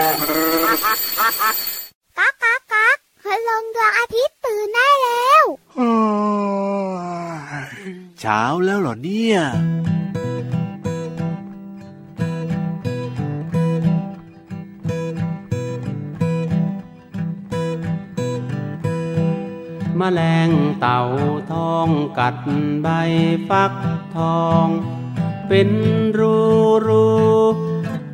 ก๊ากก๊ากก๊ากพลงดวงอาทิตย์ตื่นได้แล้วเช้าแล้วเหรอเนี่ยมแมลงเต่าทองกัดใบฟักทอง เป็นรูรู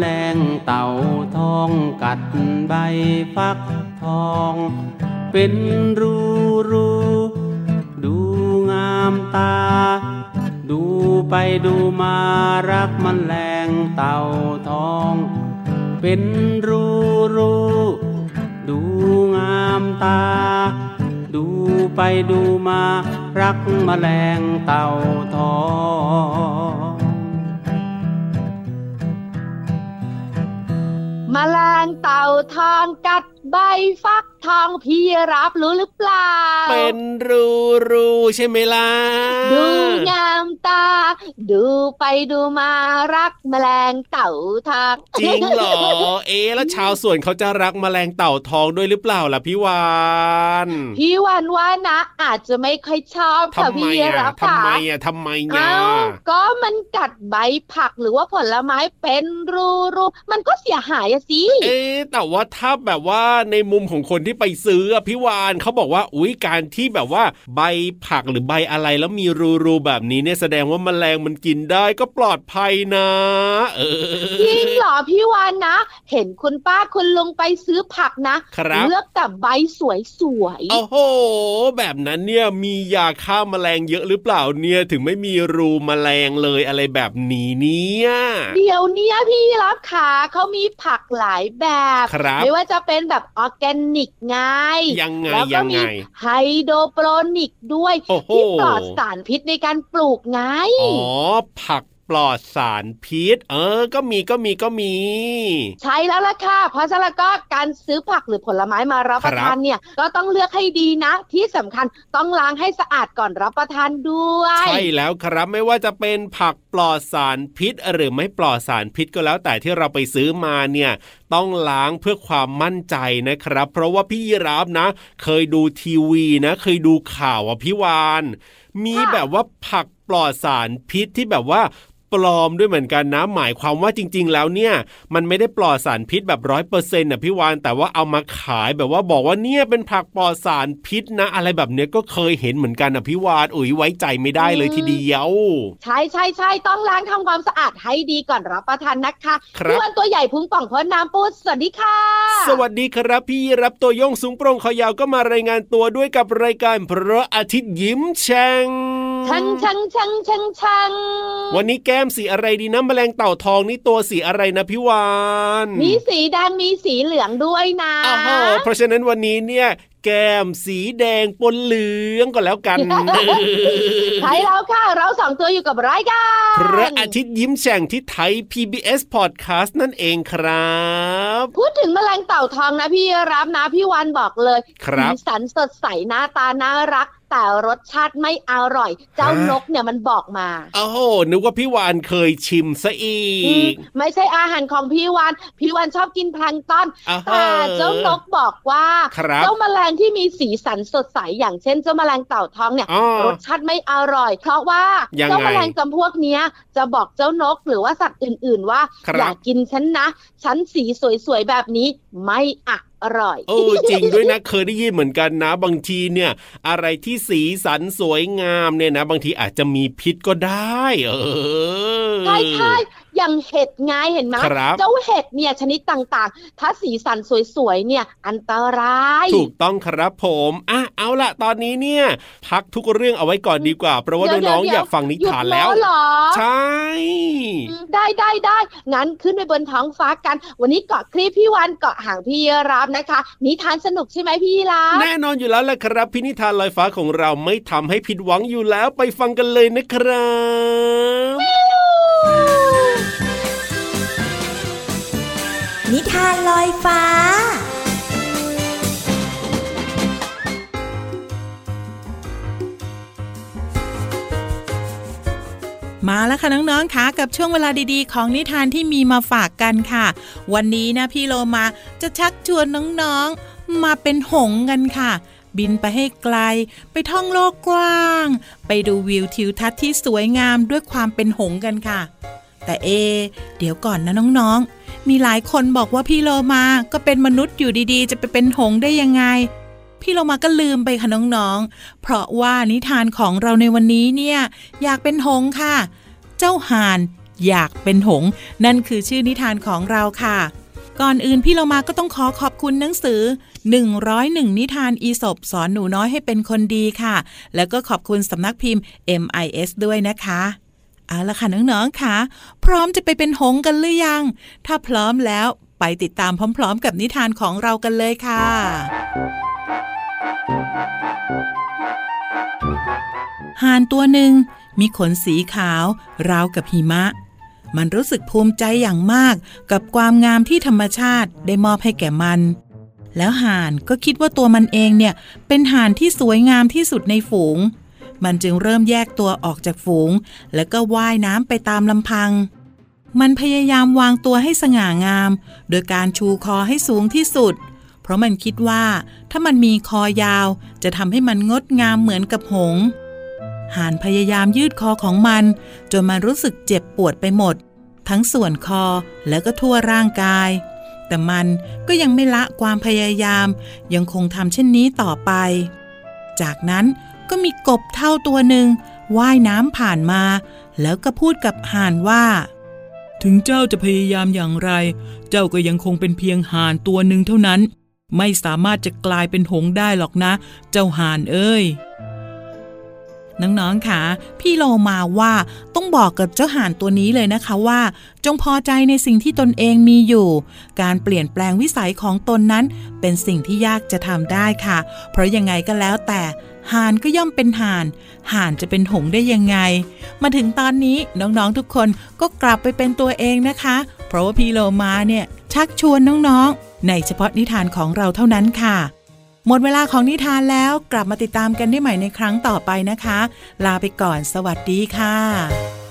แมลงเต่าทองกัดใบฟักทอง เป็นรูรูดูงามตา ดูไปดูมารักมแมลงเต่าทอง เป็นรูรูดูงามตา ดูไปดูมารักมแมลงเต่าทอง มแมลงเต่าทองกัดใบฟักทองพี่รับรู้หรือเปล่า เป็นรูรูใช่ไหมล่ะ ดูงามตา ดูไปดูมารักแมลงเต่าทองจริงเหรอ เอ๊ะแล้วชาวสวนเขาจะรักแมลงเต่าทองด้วยหรือเปล่าล่ะพี่วานพี่วันว่านะ อาจจะไม่ค่อยชอบค่ะทำไมพี่อะรับทำค่ะไมอะทำไมไงเอ้าก็มันกัดใบผักหรือว่าผลไม้เป็นรูรูมันก็เสียหายอะสิเอ๊ะแต่ว่าถ้าแบบว่าในมุมของคนที่ไปซื้ออะพี่วานเขาบอกว่าอุ้ยการที่แบบว่า ใบผักหรือใบอะไรแล้วมีรูๆแบบนี้เนี่ยแสดงว่าแมลงมันกินได้ก็ปลอดภัยนะเออจริงเหรอพี่วานนะ เห็นคุณป้าคุณลุงไปซื้อผักนะครับเลือกแต่ใบสวยๆโอ้โห แบบนั้นเนี่ยมียาฆ่าแมลงเยอะหรือเปล่าเนี่ยถึงไม่มีรูแมลงเลยอะไรแบบนี้เนี่ยเดี๋ยวเนี้ยพี่รับขาเขามีผักหลายแบบครับไม่ว่าจะเป็นแบบออร์แกนิกไงยังไงแล้วก็ยังมีไงไฮโดรโปรนิกด้วยโอ้โหที่ปลอดสารพิษในการปลูกไง อ๋อ ผัก ปลอดสารพิษ เออ ก็มีก็มีก็มี ใช่แล้วล่ะค่ะ เพราะฉะนั้นก็การซื้อผักหรือผลไม้มารับประทานเนี่ยก็ต้องเลือกให้ดีนะ ที่สำคัญต้องล้างให้สะอาดก่อนรับประทานด้วย ใช่แล้วครับไม่ว่าจะเป็นผักปลอดสารพิษ หรือไม่ปลอดสารพิษก็แล้วแต่ที่เราไปซื้อมาเนี่ยต้องล้างเพื่อความมั่นใจนะครับ เพราะว่าพี่ยีรับนะ เคยดูทีวีนะ เคยดูข่าวอะพี่วาน มีค่ะแบบว่าผักปลอดสารพิษที่แบบว่า ปลอมด้วยเหมือนกันนะ หมายความว่าจริง ๆ แล้วเนี่ย มันไม่ได้ปลอดสารพิษแบบร้อยเปอร์เซ็นต์นะพี่วานแต่ว่าเอามาขายแบบว่าบอกว่าเนี่ยเป็นผักปลอดสารพิษนะ อะไรแบบเนี้ยก็เคยเห็นเหมือนกันนะพี่วานอุ๋ยไว้ใจไม่ได้เลยทีเดียว ใช่ใช่ใช่ต้องล้างทำความสะอาดให้ดีก่อนรับประทานนะคะครับพี่วันตัวใหญ่พุงป่องพ้นน้ำปูสวัสดีค่ะ สวัสดีครับพี่รับตัวโยงสูงโปร่งคอยาวก็มารายงานตัวด้วยกับรายการพระอาทิตย์ยิ้มแฉ่ง ชังชังชังชังชังวันนี้แก้มสีอะไรดีนะแมลงเต่าทองนี่ตัวสีอะไรนะพี่วานมีสีแดงมีสีเหลืองด้วยนะอ้าวโหเพราะฉะนั้นวันนี้เนี่ยแก้มสีแดงปนเหลืองก็แล้วกันใช่แล้วค่ะ เราสองตัวอยู่กับรายการพระอาทิตย์ยิ้มแฉ่งที่ไทย PBS Podcast นั่นเองครับ พูดถึงแมลงเต่าทองนะพี่รับนะพี่วันบอกเลยครับสีสันสดใสหน้าตาน่ารัก แต่รสชาติไม่อร่อย เจ้านกเนี่ยมันบอกมาโอ้โหนึกว่าพี่วานเคยชิมซะอีอืมกไม่ใช่อาหารของพี่วันพี่วันชอบกินแพลงก์ต้นอ่าฮะแต่เจ้านกบอกว่าครับเจ้าแมลงที่มีสีสันสดใสอย่างเช่นเจ้าแมลงเต่าทองเนี่ยอ๋อรสชาติไม่อร่อย เพราะว่ายังไงเจ้าแมลงจำพวกเนี้ยจะบอกเจ้านกหรือว่าสัตว์อื่น ๆ ว่าครับอย่ากินฉันนะฉันสีสวยๆแบบนี้ไม่อ ร่อยเออจริงด้วยนะเคยได้ยินเหมือนกันนะ บางทีเนี่ย อะไรที่สีสันสวยงามเนี่ยนะ บางทีอาจจะมีพิษก็ได้ เออใช่ใช่ อย่างเห็ดไงเห็นไหมครับเจ้าเห็ดเนี่ยชนิดต่างๆ ถ้าสีสันสวยๆเนี่ยอันตราย ถูกต้องครับผมอะเอาล่ะตอนนี้เนี่ย พักทุกเรื่องเอาไว้ก่อนดีกว่า เพราะว่าเดี๋ยวน้องๆเดี๋ยวอยากฟังนิทานแล้วหยุดเหรอใช่อืมได้ได้ได้งั้นขึ้นไปบนท้องฟ้ากัน วันนี้เกาะคลิปพี่วันเกาะห่างพี่รับนะคะ นิทานสนุกใช่ไหมพี่รับแน่นอนอยู่แล้วแหละครับพินิธานลอยฟ้าของเราไม่ทำให้ผิดหวังอยู่แล้วไปฟังกันเลยนะครับ นิทานลอยฟ้า มาแล้วค่ะน้องๆคะกับช่วงเวลาดีๆ ของนิทานที่มีมาฝากกันค่ะ วันนี้นะพี่โลมาจะชักชวนน้องๆ มาเป็นหงกันค่ะบินไปให้ไกล ไปท่องโลกกว้าง ไปดูวิวทิวทัศน์ที่สวยงามด้วยความเป็นหงกันค่ะ แต่เอ เดี๋ยวก่อนนะน้องๆ มีหลายคนบอกว่าพี่โลมาก็เป็นมนุษย์อยู่ดีๆ จะไปเป็นหงส์ได้ยังไง พี่โลมาก็ลืมไปค่ะน้องๆ เพราะว่านิทานของเราในวันนี้เนี่ย อยากเป็นหงส์ค่ะ เจ้าห่านอยากเป็นหงส์นั่นคือชื่อนิทานของเราค่ะ ก่อนอื่นพี่เรามาก็ต้องขอขอบคุณหนังสือ 101 นิทานอีสบสอนหนูน้อยให้เป็นคนดีค่ะ แล้วก็ขอบคุณสำนักพิมพ์ MIS ด้วยนะคะ เอาละค่ะน้องๆค่ะ พร้อมจะไปเป็นหงกันหรือยัง ถ้าพร้อมแล้วไปติดตามพร้อม ๆ กับนิทานของเรากันเลยค่ะ ห่านตัวหนึ่งมีขนสีขาว ราวกับหิมะ มันรู้สึกภูมิใจอย่างมากกับความงามที่ธรรมชาติได้มอบให้แก่มัน แล้วห่านก็คิดว่าตัวมันเองเนี่ย เป็นห่านที่สวยงามที่สุดในฝูง มันจึงเริ่มแยกตัวออกจากฝูง แล้วก็ว่ายน้ำไปตามลำพัง มันพยายามวางตัวให้สง่างาม โดยการชูคอให้สูงที่สุด เพราะมันคิดว่า ถ้ามันมีคอยาว จะทำให้มันงดงามเหมือนกับหงส์ห่านพยายามยืดคอของมัน จนมันรู้สึกเจ็บปวดไปหมด ทั้งส่วนคอแล้วก็ทั่วร่างกาย แต่มันก็ยังไม่ละความพยายาม ยังคงทำเช่นนี้ต่อไป จากนั้น ก็มีกบเท่าตัวหนึ่งว่ายน้ำผ่านมา แล้วก็พูดกับห่านว่า ถึงเจ้าจะพยายามอย่างไร เจ้าก็ยังคงเป็นเพียงห่านตัวหนึ่งเท่านั้น ไม่สามารถจะกลายเป็นหงส์ได้หรอกนะ เจ้าห่านเอ้ยน้องๆค่ะ พี่โลมาว่าต้องบอกกับเจ้าห่านตัวนี้เลยนะคะว่า จงพอใจในสิ่งที่ตนเองมีอยู่ การเปลี่ยนแปลงวิสัยของตนนั้น เป็นสิ่งที่ยากจะทำได้ค่ะ เพราะยังไงก็แล้วแต่ ห่านก็ย่อมเป็นห่าน ห่านจะเป็นหงส์ได้ยังไง มาถึงตอนนี้น้องๆทุกคนก็กลับไปเป็นตัวเองนะคะ เพราะว่าพี่โลมาเนี่ยชักชวนน้องๆ ในเฉพาะนิทานของเราเท่านั้นค่ะ หมดเวลาของนิทานแล้วกลับมาติดตามกันได้ใหม่ในครั้งต่อไปนะคะ ลาไปก่อนสวัสดีค่ะ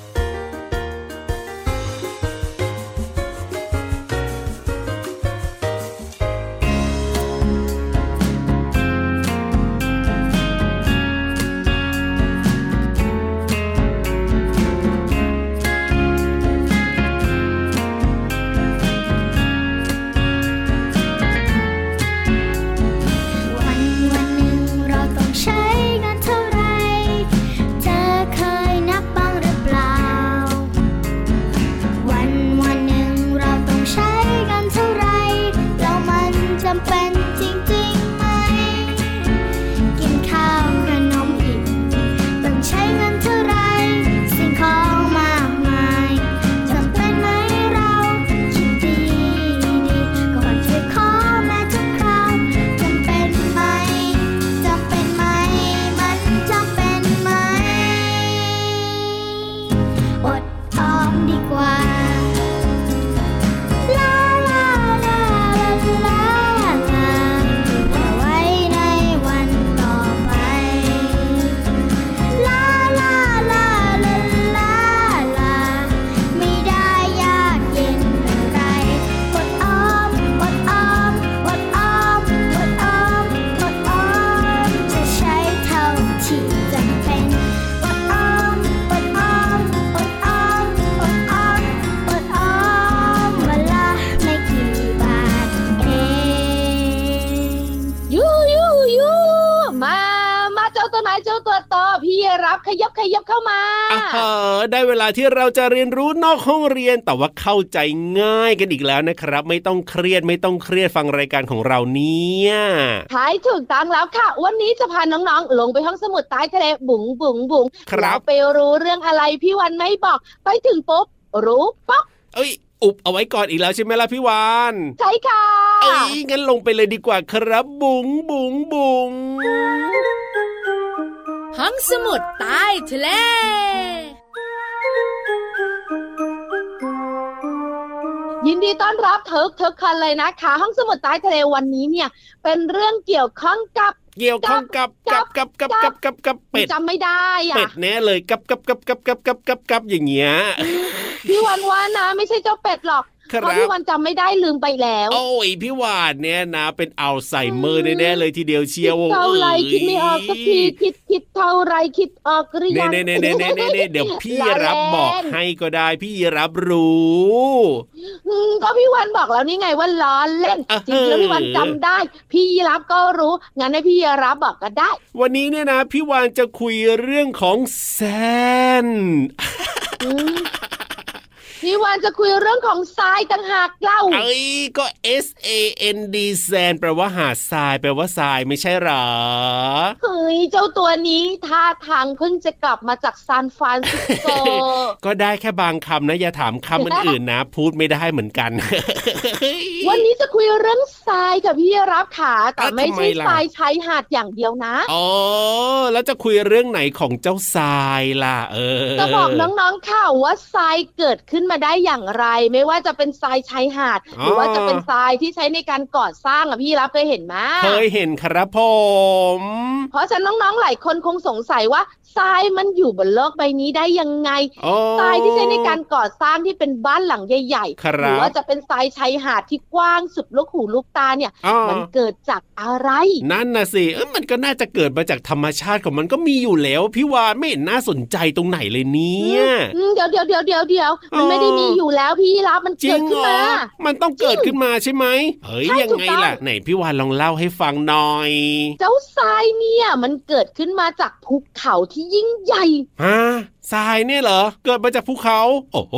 เจ้าตัวโตพี่รับขยับขยับเข้ามาอ่าฮะได้เวลาที่เราจะเรียนรู้นอกห้องเรียนแต่ว่าเข้าใจง่ายกันอีกแล้วนะครับ ไม่ต้องเครียดไม่ต้องเครียดฟังรายการของเราเนี่ยทายถูกต้องแล้วค่ะ วันนี้จะพาน้องๆ ลงไปห้องสมุดใต้ทะเลบุ๋งบุ๋งบุ๋งครับแล้วไปรู้เรื่องอะไรพี่วันไม่บอก ไปถึงปุ๊บรู้ป๊อกเอ้ยอุบเอาไว้ก่อนอีกแล้วใช่ไหมล่ะพี่วานใช่ค่ะ เอ้ยงั้นลงไปเลยดีกว่าครับบุ๋งบุ๋งบุ๋ง ห้องสมุดใต้ทะเล ยินดีต้อนรับเทิกเทิกคันเลยนะคะ ห้องสมุดใต้ทะเลวันนี้เนี่ย เป็นเรื่องเกี่ยวข้องกับเกี่ยวข้องกับกับกับกับกับกับกับเป็ดจำไม่ได้อะเป็ดแน่เลยกับกับกับกับกับกับกับกับอย่างเงี้ยพี่วันว่านะ ไม่ใช่เจ้าเป็ดหรอก ครัเพราะพี่วันจำไม่ได้ลืมไปแล้ว โอ้ยพี่วานเนี่ยนะเป็นอัลไซเมอร์แน่ๆเลยทีเดียวเชีคิยดวเท่าไรคิดไม่ออกสักทีคิดคิดเท่าไรคิดออกหรือเน่ยังเน่เน่เน่เน่เน่เน่เดี๋ยวพี่ล้อรับเล่นบอกให้ก็ได้พี่รับรู้อืมก็พี่วันบอกแล้วนี่ไงว่าล้อเล่นอะจริงๆแล้วพี่วันเออจำได้ พี่ยีรับก็รู้งั้นให้พี่ยีรับบอกก็ได้ วันนี้เนี่ยนะ พี่วานจะคุยเรื่องของแซนอืม พี่วันจะคุยเรื่องของทรายต่างหากเล่า เอ้ยก็ S A N D แซนแปลว่าหาดทรายแปลว่าทรายไม่ใช่หรอ เฮ้ยเจ้าตัวนี้ท่าทางเพิ่งจะกลับมาจากซานฟรานซิสโก ก็ได้แค่บางคำนะอย่าถามคำอื่นๆนะ พูดไม่ได้เหมือนกัน วันนี้จะคุยเรื่องทรายกับพี่รับขาแต่อะไม่ทำไมใช่ล่ะทรายชายหาดอย่างเดียวนะอ๋อแล้วจะคุยเรื่องไหนของเจ้าทรายล่ะ เออจะบอกน้องๆค่ะว่าทรายเกิดขึ้นมาได้อย่างไร ไม่ว่าจะเป็นทรายชายหาด หรือว่าจะเป็นทรายที่ใช้ในการก่อสร้างอะพี่รับเคยเห็นไหมเคยเห็นครับผม เพราะฉะนั้นน้องๆหลายคนคงสงสัยว่าทรายมันอยู่บนโลกใบนี้ได้ยังไงโอ้ทรายที่ใช้ในการก่อสร้างที่เป็นบ้านหลังใหญ่ครับๆหรือว่าจะเป็นทรายชายหาดที่กว้างสุดลูกหูลูกตาเนี่ยอ๋อมันเกิดจากอะไร นั่นนะสิเอ้ยมันก็น่าจะเกิดมาจากธรรมชาติของมันก็มีอยู่แล้วพี่วานไม่เห็นน่าสนใจตรงไหนเลยเนี่ยอืมเดี๋ยวเดี๋ยวเดี๋ยวเดี๋ยวเดี๋ยวมันอ๋อไม่ได้มีอยู่แล้วพี่รับมันจริเกิงดขึ้เหนรอมา มันต้องเกิดขึ้นมาใช่ไหมเฮ้ยใช่ยังถูกไงต้องล่ะไหนพี่วานลองเล่าให้ฟังหน่อย เจ้าทรายเนี่ยมันเกิดขึ้นมาจากภูเขาที่ยิ่งใหญ่ฮะ ทรายเนี่ยเหรอ เกิดมาจากภูเขา โอ้โห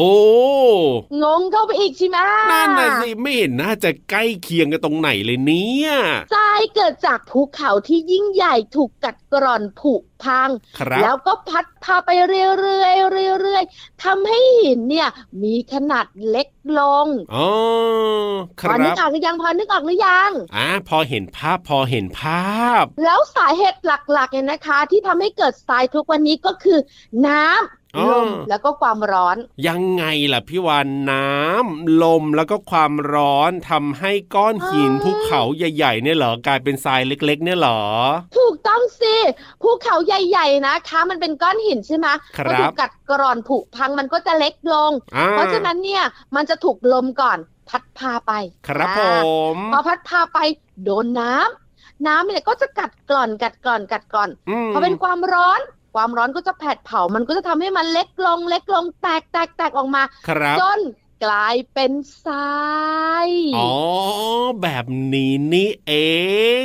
งงเข้าไปอีกใช่ไหมนั่นน่ะสิไม่เห็นน่าจะใกล้เคียงกันตรงไหนเลยเนี่ยทรายเกิดจากภูเขาที่ยิ่งใหญ่ถูกกัดกร่อนผุพังครับแล้วก็พัดพาไปเรื่อยๆเรื่อยๆทำให้หินเนี่ยมีขนาดเล็ก ลงอ๋อคพอนึรักบออกหรือยังพอนึกออกหรือยังอ่าพอเห็นภาพพอเห็นภาพ แล้วสาเหตุหลักๆเนี่ยนะคะ ที่ทำให้เกิดทรายทุกวันนี้ก็คือน้ำอ๋อ ลมแล้วก็ความร้อน ยังไงล่ะพี่วานน้ำลมแล้วก็ความร้อนทำให้ก้อนหินอ๋อภูเขาใหญ่ ๆ เนี่ยเหรอกลายเป็นทรายเล็ก ๆ เนี่ยเหรอ ถูกต้องสิภูเขาใหญ่ ๆ นะคะ มันเป็นก้อนหินใช่ไหมครับพอถูกกัดกร่อนผุพังมันก็จะเล็กลงอ่าเพราะฉะนั้นเนี่ยมันจะถูกลมก่อนพัดพาไป ครับผอ่ามพอพัดพาไปโดนน้ำน้ำเนี่ยก็จะกัดกร่อนกัดกร่อนกัดกร่อนมพอเป็นความร้อน ความร้อนก็จะแผดเผา มันก็จะทำให้มันเล็กลง เล็กลงแตกแตกแตกออกมาครับจน กลายเป็นทรายอ๋อ แบบนี้นี่เอ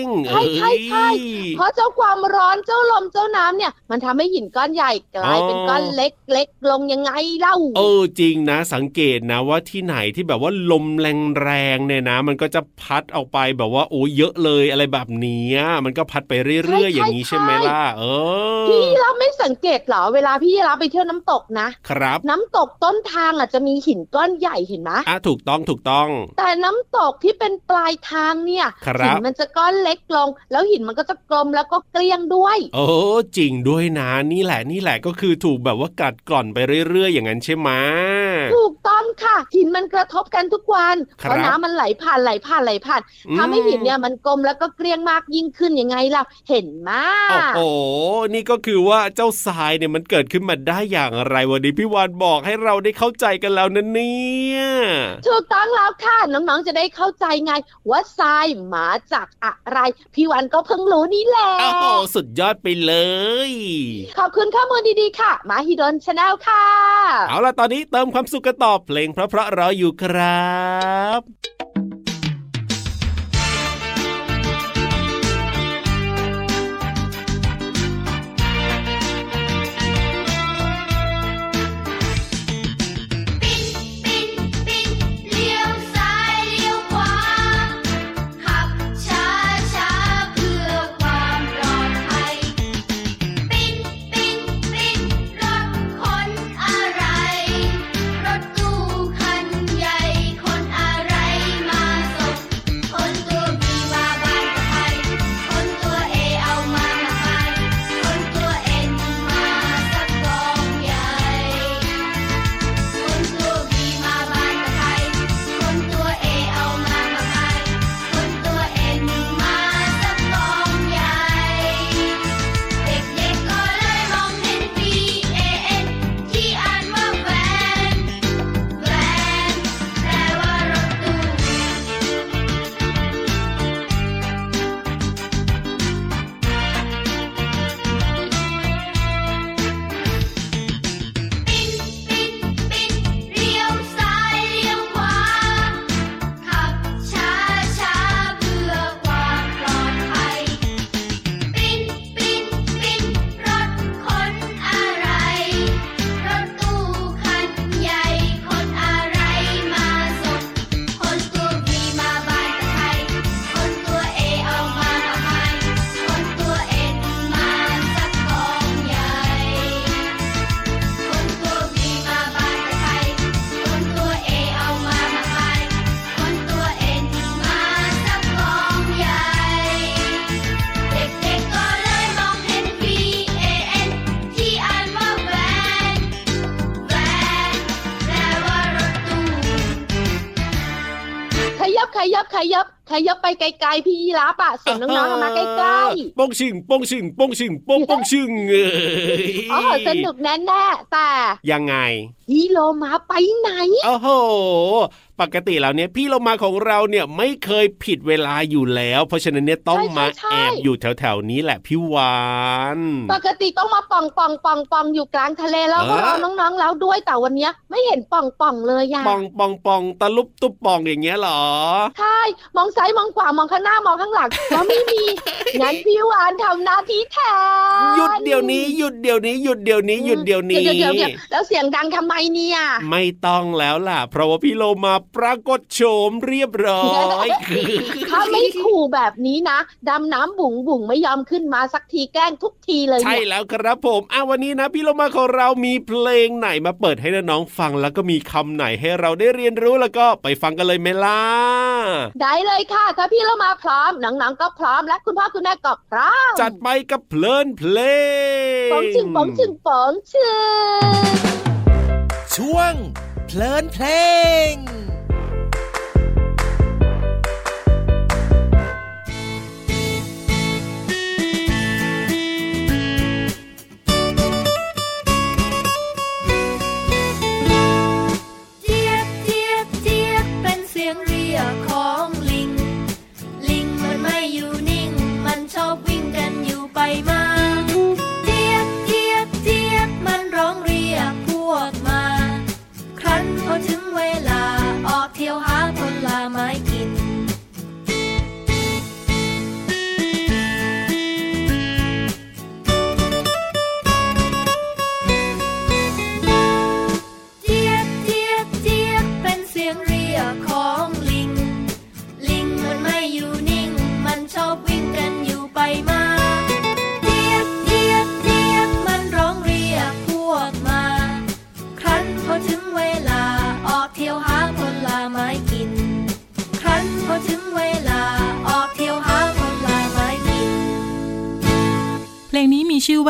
งใช่ใช่ใช่เอ้ยเพราะเจ้าความร้อนเจ้าลมเจ้าน้ำเนี่ย มันทำให้หินก้อนใหญ่กลายเป็นอ๋อก้อนเล็กเล็กลงยังไงเล่า เออจริงนะ สังเกตนะว่าที่ไหนที่แบบว่าลมแรงๆเนี่ยนะ มันก็จะพัดออกไปแบบว่าโอ้เยอะเลยอะไรแบบเนี้ยมันก็พัดไปเรื่อยๆใช่อย่างนี้ใช่ไหมใช่ล่ะเออพี่รับไม่สังเกตเหรอเวลาพี่รับไปเที่ยวน้ำตกนะ ครับ น้ำตกต้นทางอะจะมีหินก้อนใหญ่เห็นไหมอะถูกต้องถูกต้อง แต่น้ำตกที่เป็นปลายทางเนี่ยครับหินมันจะก้อนเล็กลง แล้วหินมันก็จะกลมแล้วก็เกลี้ยงด้วยโอ้จริงด้วยนะนี่แหละนี่แหละก็คือถูกแบบว่ากัดกร่อนไปเรื่อยๆ อย่างนั้นใช่ไหมถูกต้องค่ะ หินมันกระทบกันทุกวันครับเพราะน้ำมันไหลผ่านไหลผ่านไหลผ่านอืมทำให้หินเนี่ยมันกลมแล้วก็เกลี้ยงมากยิ่งขึ้นยังไงล่ะเห็นไหมโอ้โหนี่ก็คือว่าเจ้าทรายเนี่ยมันเกิดขึ้นมาได้อย่างไรวันนี้พี่วานบอกให้เราได้เข้าใจกันแล้วนะเนี่ย ถูกต้องแล้วค่ะ น้องๆจะได้เข้าใจไง ว่าทรายมาจากอะไร พี่วันก็เพิ่งรู้นี่แหละโอ้โหสุดยอดไปเลย ขอบคุณข้อมูลดีๆค่ะ Mahidol Channel ค่ะ เอาล่ะตอนนี้เติมความสุขกันต่อเพลงเพราะๆรออยู่ครับ ยับขยับไปไกลๆพี่ยีราฟอะส่วนน้องๆมาใกล้ๆป้องชิงป้องชิงป้องชิงป้องป้องชิงเอ้ยอ๋อสนุกแน่ๆแต่ยังไงพี่โลมาไปไหนโอ้โห ปกติแล้วเนี่ยพี่เรามาของเราเนี่ยไม่เคยผิดเวลาอยู่แล้ว เพราะฉะนั้นเนี่ยต้องใช่มาใช่แอบอยู่แถวๆนี้แหละพี่วานปกติต้องมาป่องป่องป่องป่องอยู่กลางทะเลแล้วก็เออรอน้องๆแล้วด้วยแต่วันเนี้ยไม่เห็นป่องป่องเลยอะปองปองปองตะลุบตุบปองอย่างเงี้ยเหรอใช่มองซ้ายมองขวามองข้างหน้ามองข้างหลังก็ไม่มีงั้นพี่วานทำหน้าที่แทนหยุดเดี๋ยวนี้หยุดเดี๋ยวนี้หยุดเดี๋ยวนี้หยุดเดี๋ยวนี้เดี๋ยวเดี๋ยวเดี๋ยวแล้วเสียงดังทำไมเนี่ย ไม่ต้องแล้วล่ะ เพราะว่าพี่โลมาปรากฏโฉมเรียบร้อยถ้าไม่ขู่แบบนี้นะดำน้ำบุ๋งบุ๋งไม่ยอมขึ้นมาสักทีแกล้งทุกทีเลยใช่เนี่ยแล้วครับผมอะวันนี้นะพี่โลมาของเรามีเพลงไหนมาเปิดให้น้องๆฟังแล้วก็มีคำไหนให้เราได้เรียนรู้แล้วก็ไปฟังกันเลยไหมล่ะได้เลยค่ะถ้าพี่เรามาพร้อมน้องๆก็พร้อมและคุณพ่อคุณแม่ก็พร้อมจัดไปกับเพลินเพลงป๋องชึงป๋องชึงป๋องชึงช่วงเพลินเพลง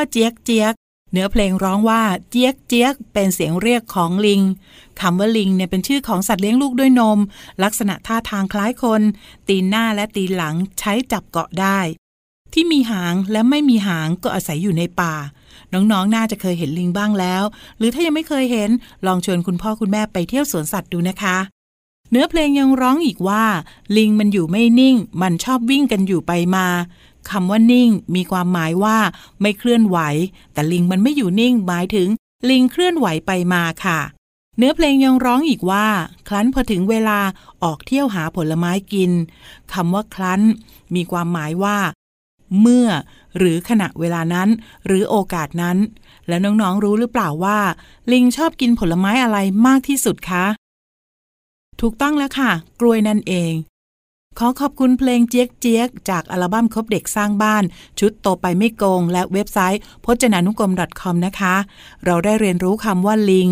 ว่าเจี๊ยกเจี๊ยกเนื้อเพลงร้องว่าเจี๊ยกเจี๊ยกเป็นเสียงเรียกของลิงคำว่าลิงเนี่ยเป็นชื่อของสัตว์เลี้ยงลูกด้วยนม ลักษณะท่าทางคล้ายคน ตีนหน้าและตีนหลังใช้จับเกาะได้ ที่มีหางและไม่มีหางก็อาศัยอยู่ในป่า น้องๆน่าจะเคยเห็นลิงบ้างแล้ว หรือถ้ายังไม่เคยเห็น ลองชวนคุณพ่อคุณแม่ไปเที่ยวสวนสัตว์ดูนะคะ เนื้อเพลงยังร้องอีกว่า ลิงมันอยู่ไม่นิ่ง มันชอบวิ่งกันอยู่ไปมา คำว่านิ่ง มีความหมายว่าไม่เคลื่อนไหว แต่ลิงมันไม่อยู่นิ่งหมายถึง ลิงเคลื่อนไหวไปมาค่ะ เนื้อเพลงยังร้องอีกว่าครั้นพอถึงเวลาออกเที่ยวหาผลไม้กินคำว่าครั้น มีความหมายว่า เมื่อ หรือขณะเวลานั้น หรือโอกาสนั้น แล้วน้องๆรู้หรือเปล่าว่า ลิงชอบกินผลไม้อะไรมากที่สุดคะถูกต้องแล้วค่ะ กล้วยนั่นเอง ขอขอบคุณเพลงเจี๊ยกเจี๊ยกจากอัลบั้มคบเด็กสร้างบ้าน ชุดโตไปไม่โกง และเว็บไซต์พจนานุกรม .com นะคะ เราได้เรียนรู้คำว่าลิง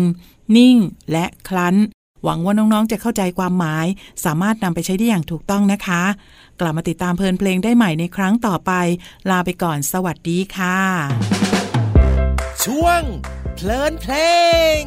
นิ่ง และคลั้น หวังว่าน้องๆจะเข้าใจความหมาย สามารถนำไปใช้ได้อย่างถูกต้องนะคะ กลับมาติดตามเพลินเพลงได้ใหม่ในครั้งต่อไป ลาไปก่อนสวัสดีค่ะ ช่วงเพลินเพลง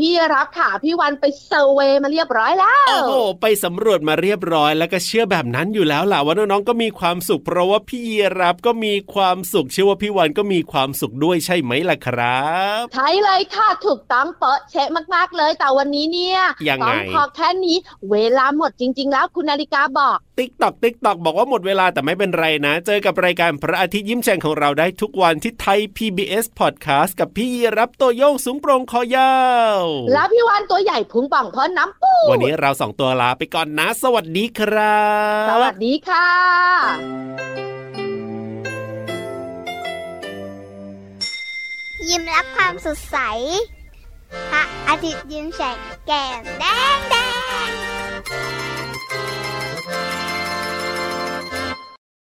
พี่รับค่ะพี่วันไป survey มาเรียบร้อยแล้วโอ้โหไปสำรวจมาเรียบร้อยแล้วก็เชื่อแบบนั้นอยู่แล้วล่ะว่าน้องๆก็มีความสุข เพราะว่าพี่ยีราฟก็มีความสุขเชื่อว่าพี่วันก็มีความสุขด้วยใช่ไหมล่ะครับ ใช่เลยค่ะถูกต้องเป๊ะเชะมากๆเลยแต่วันนี้เนี่ยยังไงต้องพอแค่นี้เวลาหมดจริง ๆ แล้วคุณนาฬิกาบอกติ๊กตอกติ๊กตอกบอกว่าหมดเวลาแต่ไม่เป็นไรนะ เจอกับรายการพระอาทิตย์ยิ้มแฉ่งของเราได้ทุกวันที่ไทย PBS Podcast กับพี่ยีราฟตัวโย่งสูงโปร่งคอยาววแล้วพี่วันตัวใหญ่พุงป่องเพราะน้ำปูวันนี้เราสองตัวลาไปก่อนนะ สวัสดีครับ สวัสดีค่ะ ยิ้มรับความสดใสพระอาทิตย์ยิ้มแฉกแก้มแดงแด